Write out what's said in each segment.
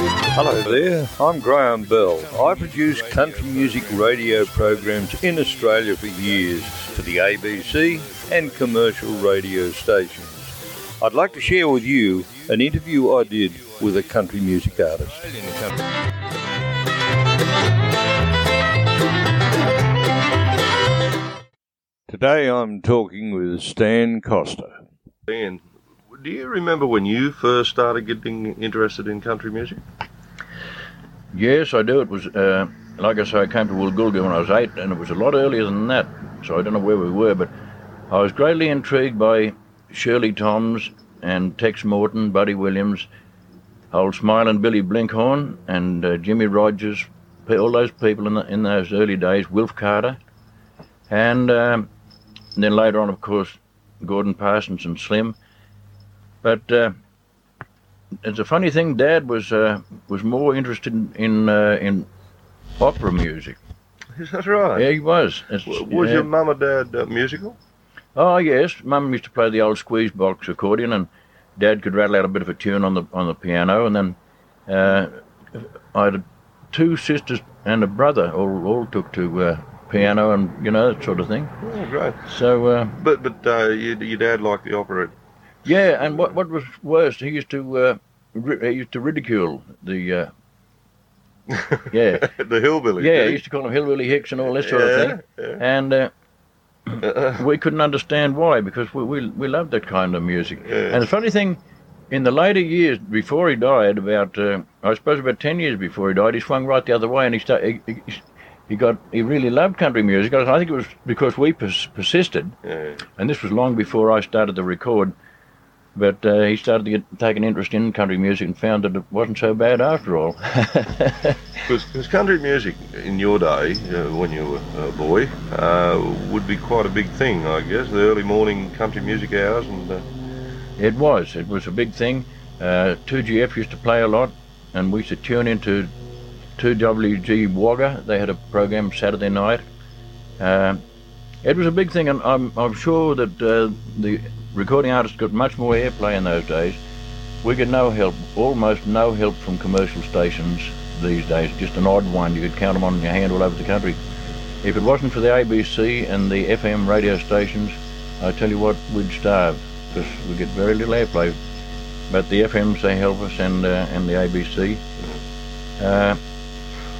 Hello there, I'm Graham Bell. I produce country music radio programs in Australia for years for the ABC and commercial radio stations. I'd like to share with you an interview I did with a country music artist. Today I'm talking with Stan Coster. Dan, do you remember when you first started getting interested in country music? Yes, I do. It was, uh, like I say, I came to Woolgoolga when I was eight, and it was a lot earlier than that, so I don't know where we were, but I was greatly intrigued by Shirley Thoms and Tex Morton, Buddy Williams, old Smiling Billy Blinkhorn, and uh, Jimmie Rodgers, all those people in, the, in those early days, Wilf Carter, and um, then later on, of course, Gordon Parsons and Slim. But uh, it's a funny thing. Dad was uh, was more interested in uh, in opera music. Is that right? Yeah, he was. It's, Was yeah. your mum and dad uh, musical? Oh yes, Mum used to play the old squeeze box accordion, and Dad could rattle out a bit of a tune on the on the piano, and then uh, I had two sisters and a brother, all all took to uh, piano and you know that sort of thing. Oh, great. So uh, But but uh, your, your dad liked the opera. Yeah, and what what was worse, he used to uh, ri- he used to ridicule the uh, yeah the hillbilly. yeah he used to call him hillbilly hicks and all this sort of thing, Yeah, and. Uh, we couldn't understand why because we, we, we loved that kind of music. Yeah. And the funny thing, in the later years before he died, about uh, I suppose about ten years before he died, he swung right the other way and he started. He, he, he got he really loved country music. I think it was because we pers- persisted, yeah. and this was long before I started to record. But uh, he started to get, take an interest in country music and found that it wasn't so bad after all. Because country music in your day, uh, when you were a boy, uh, would be quite a big thing, I guess. The early morning country music hours and. Uh, It was. It was a big thing. Uh, 2GF used to play a lot, and we used to tune into 2WG Wagga. They had a program Saturday night. Uh, it was a big thing, and I'm, I'm sure that uh, the recording artists got much more airplay in those days. We get no help, almost no help from commercial stations these days. Just an odd one. You could count them on your hand all over the country. If it wasn't for the ABC and the FM radio stations, I tell you what, we'd starve because we get very little airplay. But the FMs they help us, and uh, and the ABC. Uh,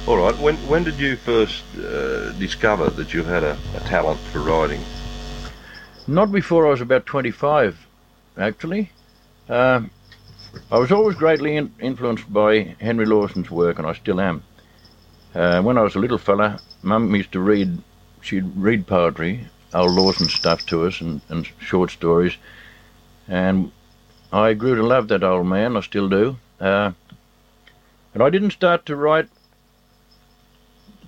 all right. When when did you first uh, discover that you had a, a talent for writing? Not before I was about 25, actually. Uh, I was always greatly in- influenced by Henry Lawson's work, and I still am. Uh, when I was a little fella, Mum used to read. She'd read poetry, old Lawson stuff to us, and, and short stories. And I grew to love that old man. I still do. Uh, and I didn't start to write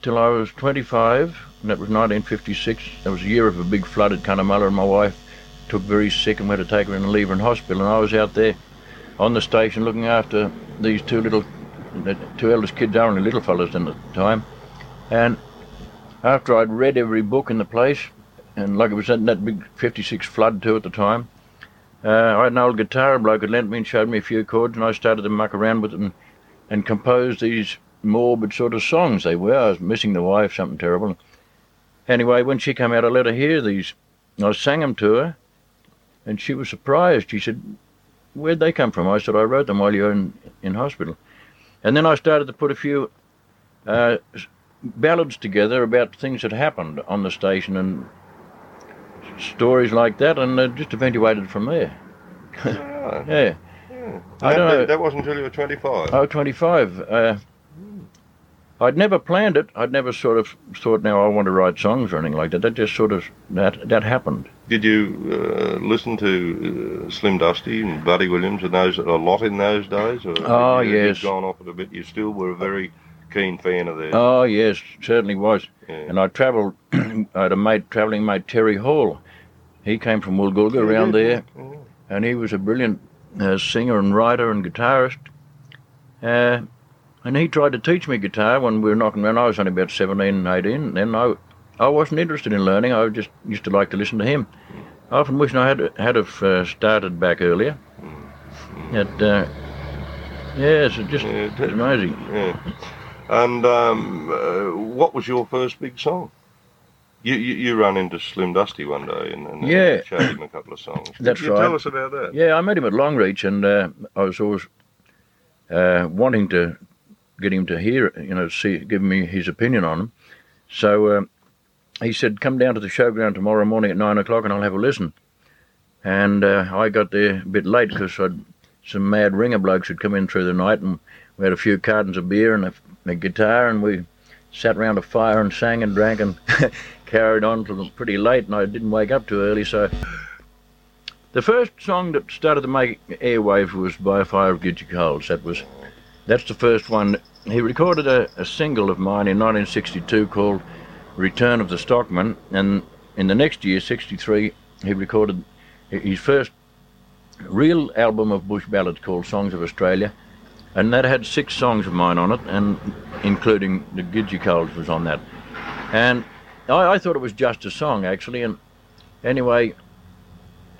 till I was 25, and that was 1956. That was a year of a big flood at Cunnamulla, and my wife took very sick, and we had to take her in and leave her in hospital. And I was out there on the station looking after these two little, the two eldest kids, are only little fellas at the time. And after I'd read every book in the place, and like it was in that big 56 flood too at the time, uh, I had an old guitar bloke had lent me and showed me a few chords, and I started to muck around with them and, and compose these morbid sort of songs they were. I was missing the wife, something terrible. Anyway, when she came out, I let her hear these. I sang them to her, and she was surprised. She said, Where'd they come from? I said, I wrote them while you were in, in hospital. And then I started to put a few uh, ballads together about things that happened on the station and stories like that, and uh, just eventuated from there. Ah, Yeah. yeah. I that, don't know. that, that wasn't until you were 25. Oh, 25. Uh, I'd never planned it. I'd never sort of thought, now I want to write songs or anything like that. That just sort of, that, that happened. Did you uh, listen to uh, Slim Dusty and Buddy Williams and those a lot in those days? Or Oh, you, yes. Gone off it a bit. You still were a very keen fan of theirs. Oh, yes, certainly was. Yeah. And I travelled, I had a mate, travelling mate, Terry Hall. He came from Woolgoolga around there, Yeah. and he was a brilliant uh, singer and writer and guitarist. And he tried to teach me guitar when we were knocking around. I was only about 17, 18. Then I, I wasn't interested in learning. I just used to like to listen to him. I often wish I had had have uh, started back earlier. That uh, Yes, it's just Yeah, it's amazing. Yeah. And um, uh, what was your first big song? You, you you ran into Slim Dusty one day and, and Yeah. showed him a couple of songs. That's Can you right. Tell us about that. Yeah, I met him at Longreach, and uh, I was always uh, wanting to get him to hear, it, you know, see, give me his opinion on them. So um he said, "Come down to the showground tomorrow morning at nine o'clock, and I'll have a listen." And uh, I got there a bit late because some mad ringer blokes had come in through the night, and we had a few cartons of beer and a, a guitar, and we sat round a fire and sang and drank and carried on till pretty late, and I didn't wake up too early, so. The first song that started to make airwaves was "By Fire of Coals." That was, that's the first one. He recorded a, a single of mine in 1962 called "Return of the Stockman," and in the next year, '63, he recorded his first real album of bush ballads called "Songs of Australia," and that had six songs of mine on it, and including the Gidgee Coals was on that. And I, I thought it was just a song actually, and anyway.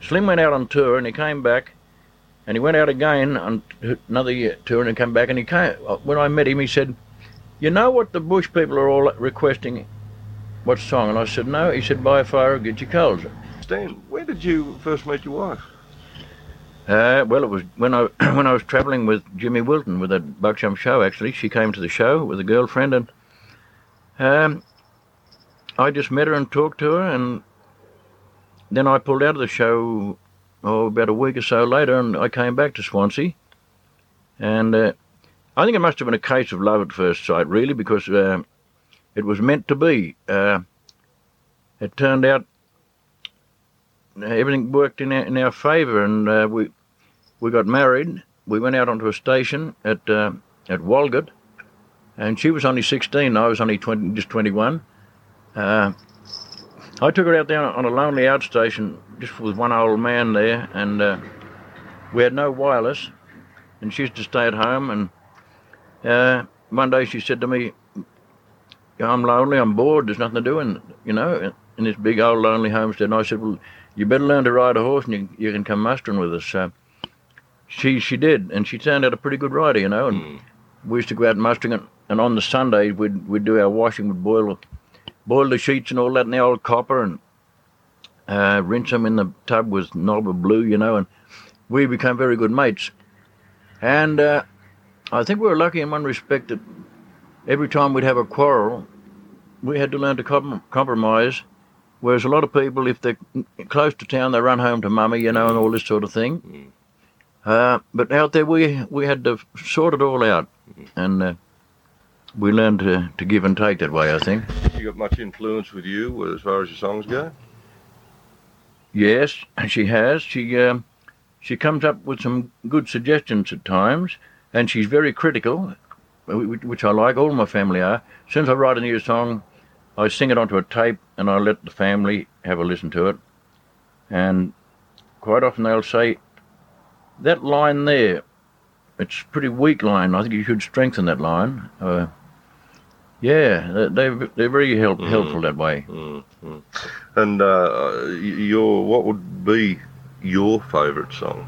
Slim went out on tour and he came back, and he went out again on another year, tour and came back and he came. uh, When I met him, he said, "You know what the bush people are all requesting? What song?" And I said, "No." He said, "By a fire of Gidgee Coals." Stan, where did you first meet your wife? Uh, well, it was when I when I was travelling with Jimmy Wilton with that buckjump show. Actually, she came to the show with a girlfriend, and um, I just met her and talked to her, and then I pulled out of the show oh, about a week or so later, and I came back to Swansea, and uh, I think it must have been a case of love at first sight, really, because uh, it was meant to be. Uh, it turned out everything worked in our, in our favour, and uh, we we got married. We went out onto a station at uh, at Walgett, and she was only 16. I was only 20, just 21. I took her out there on a lonely outstation, just with one old man there, and uh, we had no wireless, and she used to stay at home. And uh, one day she said to me, "I'm lonely. I'm bored. There's nothing to do, in you know, in this big old lonely homestead." And I said, "Well." you better learn to ride a horse and you, you can come mustering with us. So she she did, and she turned out a pretty good rider, you know. And Mm. we used to go out mustering, and, and on the Sundays we'd we'd do our washing, we'd boil boil the sheets and all that in the old copper, and uh, rinse them in the tub with knob of blue, you know. And we became very good mates. And uh, I think we were lucky in one respect that every time we'd have a quarrel, we had to learn to com- compromise. Whereas a lot of people, if they're close to town, they run home to mummy, you know, and all this sort of thing. Uh, but out there, we we had to sort it all out, and uh, we learned to, to give and take that way. I think. She got much influence with you as far as your songs go? Yes, she has. She um, she comes up with some good suggestions at times, and she's very critical, wh- wh- which I like. All my family are. As I write a new song, I sing it onto a tape, and I let the family have a listen to it. And quite often they'll say, "That line there, it's a pretty weak line. I think you should strengthen that line." Uh, yeah, they- they're they're very help, Mm. helpful that way. Mm, mm. And uh, your what would be your favourite song?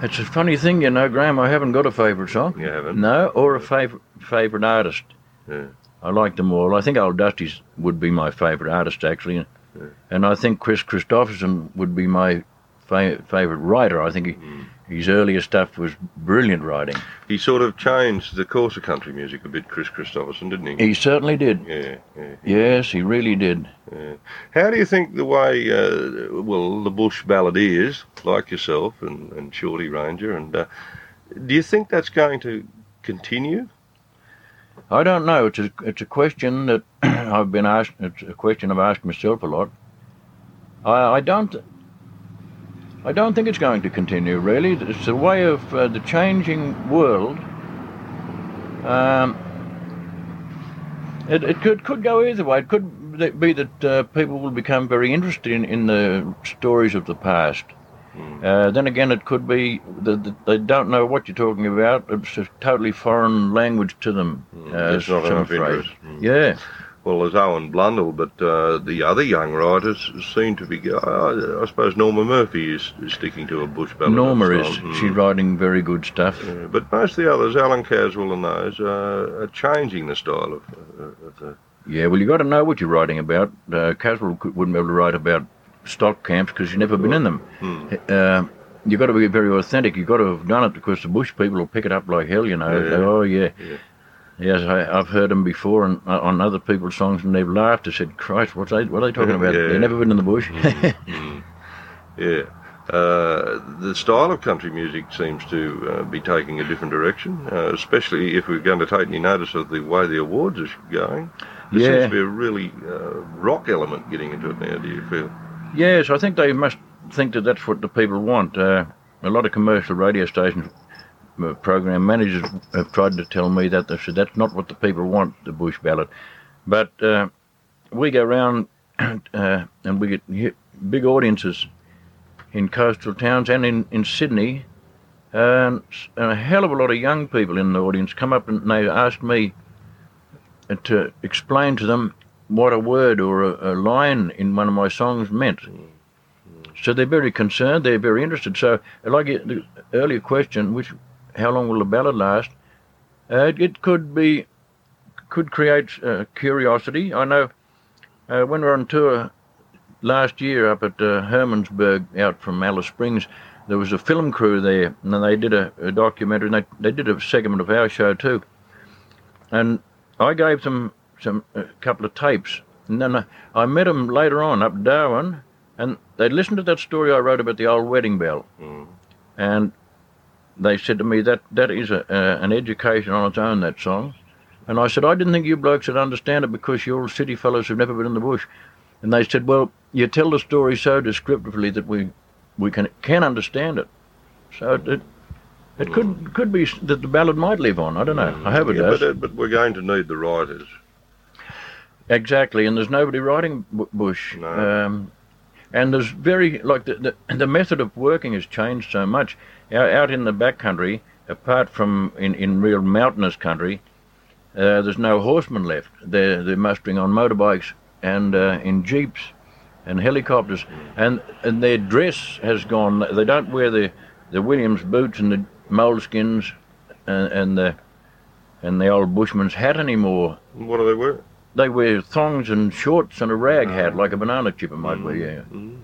It's a funny thing, you know, Graham. I haven't got a favourite song. You haven't? No, or a favourite favourite artist. Yeah. I like them all. I think Old Dusty's would be my favourite artist actually, Yeah. and I think Kris Kristofferson would be my fa- favourite writer. I think he, Mm. His earlier stuff was brilliant writing. He sort of changed the course of country music a bit, Kris Kristofferson, didn't he? He certainly did. Yeah, yeah. Yes, he really did. Yeah. How do you think the way, uh, well, the bush balladeers, like yourself and, and Shorty Ranger, and uh, do you think that's going to continue? I don't know. It's a it's a question that I've been asked. It's a question I've asked myself a lot. I, I don't. I don't think it's going to continue. Really, it's a way of uh, the changing world. Um, it it could could go either way. It could be that uh, people will become very interested in, in the stories of the past. Mm. Uh, then again, it could be that they don't know what you're talking about. It's a totally foreign language to them. Mm, uh, not enough interest. Mm. Yeah. Well, there's Owen Blundell, but uh, the other young writers seem to be. Uh, I suppose Norma Murphy is, is sticking to a bush ballad. Norma is. style. She's Mm. writing very good stuff. Yeah, but most of the others, Allan Caswell and those, uh, are changing the style of, uh, of the. Yeah, well, you've got to know what you're writing about. Uh, Caswell wouldn't be able to write about stock camps because you've never been in them. Hmm. Uh, you've got to be very authentic. You've got to have done it because the bush people will pick it up like hell, you know. Yeah. They, oh, yeah. Yeah. Yes, I, I've heard them before and, uh, on other people's songs and they've laughed. I said, Christ, what's they, what are they talking about? Yeah. They've never been in the bush. Mm. Yeah. Uh, the style of country music seems to uh, be taking a different direction, uh, especially if we're going to take any notice of the way the awards are going. There Yeah. seems to be a really uh, rock element getting into it now, do you feel? Yes, I think they must think that that's what the people want. Uh, a lot of commercial radio stations, program managers have tried to tell me that. They said that's not what the people want, the bush ballad. But uh, we go around uh, and we get big audiences in coastal towns and in, in Sydney. And, and a hell of a lot of young people in the audience come up and they ask me uh, to explain to them what a word or a, a line in one of my songs meant. So they're very concerned, they're very interested. So, like the earlier question, which how long will the ballad last? Uh, it could be, could create uh, curiosity. I know uh, when we were on tour last year up at uh, Hermannsburg, out from Alice Springs, there was a film crew there, and they did a, a documentary, and they, they did a segment of our show too. And I gave them some a couple of tapes, and then I, I met them later on up Darwin, and they listened to that story I wrote about the old wedding bell, Mm. and they said to me that that is a, uh, an education on its own. That song, and I said I didn't think you blokes would understand it because you're all city fellows who've never been in the bush, and they said, well, you tell the story so descriptively that we we can can understand it. So it. it could could be that the ballad might live on. I don't know. I hope it yeah, does. But, uh, but we're going to need the writers. Exactly, and there's nobody writing bush. No. Um, and there's very like the, the the method of working has changed so much. Out, in the backcountry, apart from in, in real mountainous country, uh, there's no horsemen left. They're they're mustering on motorbikes and uh, in jeeps and helicopters, and and their dress has gone. They don't wear the the Williams boots and the moleskins and, and the and the old bushman's hat anymore What do they wear? They wear thongs and shorts and a rag hat like a banana chipper might wear. Yeah. Mm.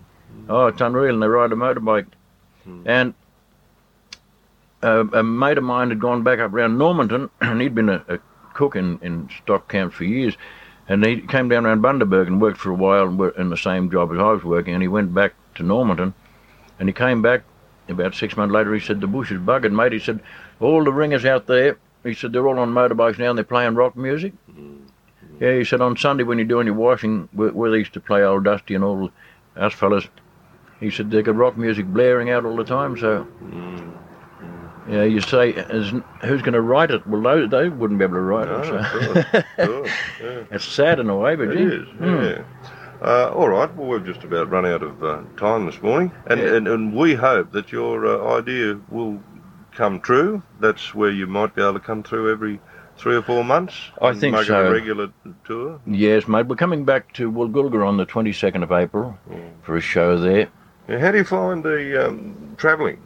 Oh, it's unreal. And they ride a motorbike. And uh, a mate of mine had gone back up around Normanton, and he'd been a, a cook in, in stock camps for years. And he came down around Bundaberg and worked for a while in the same job as I was working. And he went back to Normanton, and he came back about six months later. He said the bush is buggered, mate. He said all the ringers out there. He said they're all on motorbikes now and they're playing rock music. Yeah, he said on Sunday when you're doing your washing, they used to play old Dusty and all us fellas, he said they got rock music blaring out all the time. So, yeah, you say, who's going to write it? Well, they, they wouldn't be able to write No, it. So. of course, yeah. it's sad in a way, but It gee, is, hmm. yeah. Uh, all right, well, we've just about run out of uh, time this morning, and, Yeah. and, and we hope that your uh, idea will come true. That's where you might be able to come through every three or four months. I think so. a regular tour. Yes, mate. We're coming back to Woolgoolga on the 22nd of April for a show there. Now, how do you find the um, travelling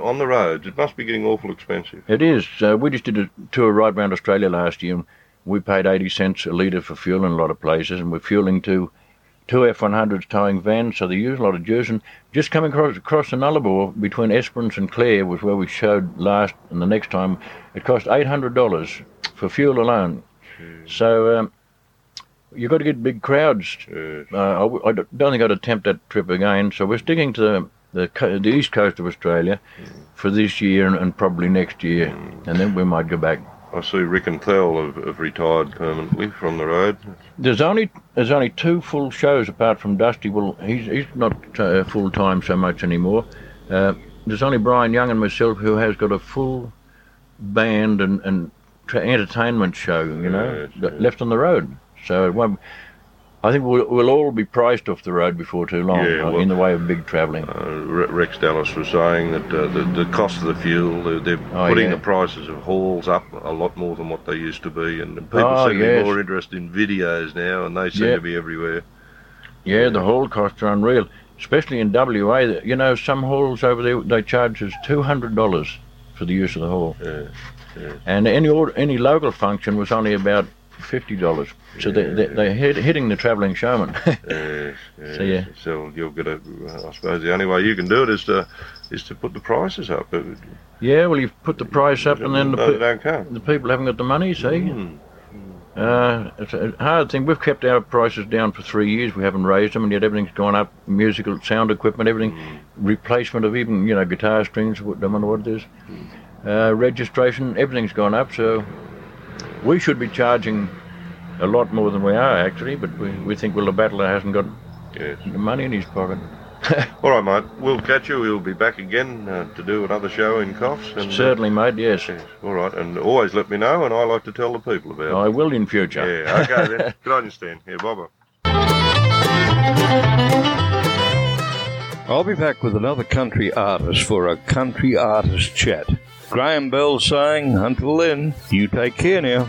on the roads? It must be getting awful expensive. It is. Uh, we just did a tour right around Australia last year, and we paid 80 cents a litre for fuel in a lot of places, and we're fueling to two F-100s towing vans, so they use a lot of juice. And just coming across, across the Nullarbor between Esperance and Clare was where we showed last, and the next time it cost $800 for fuel alone. So um, you've got to get big crowds Yes. uh, I, w- I don't think I'd attempt that trip again. So we're sticking to the the, co- the east coast of Australia for this year and, and probably next year, and then we might go back. I see Rick and Thel have, have retired permanently from the road. There's only there's only two full shows apart from Dusty. Well, he's he's not uh, full time so much anymore. Uh, there's only Brian Young and myself who has got a full band and and entertainment show. You know, Yes, that yes. left on the road. So it won't, I think we'll, we'll all be priced off the road before too long Yeah, uh, well- in the way of big travelling. Uh, Rex Dallas was saying that uh, the, the cost of the fuel, they're, they're Oh, putting yeah. the prices of halls up a lot more than what they used to be, and people Oh, seem to yes. be more interested in videos now, and they seem Yeah. to be everywhere. Yeah, the hall costs are unreal, especially in WA. You know, some halls over there they charge us two hundred dollars for the use of the hall, Yeah, and any any local function was only about fifty dollars. So they, they, they're hit, hitting the travelling showman. yeah, yeah. So, yeah. So you've got to, I suppose the only way you can do it is to is to put the prices up. Yeah, well, you've put the price up, and then the, pe- don't come. the people haven't got the money. See, Mm. uh, it's a hard thing. We've kept our prices down for three years. We haven't raised them, and yet everything's gone up. Musical sound equipment, everything, replacement of even you know guitar strings. what- No matter what it is, uh, registration, everything's gone up. So we should be charging a lot more than we are actually. But we, we think well the battler hasn't got Yes. the money in his pocket. All right, mate. We'll catch you. We'll be back again uh, to do another show in Coffs. And, uh, Certainly, mate. Yes, yes, all right, and always let me know, and I like to tell the people about it. I will in future. Yeah, okay then. Good on you, Stan. Yeah, bye I'll be back with another country artist for a country artist chat. Graham Bell saying, until then, you take care now.